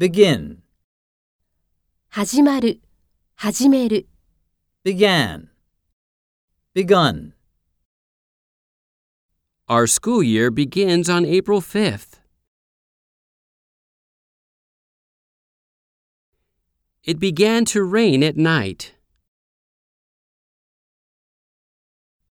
begin, 始まる、始める。began, begun. Our school year begins on April 5th. It began to rain at night.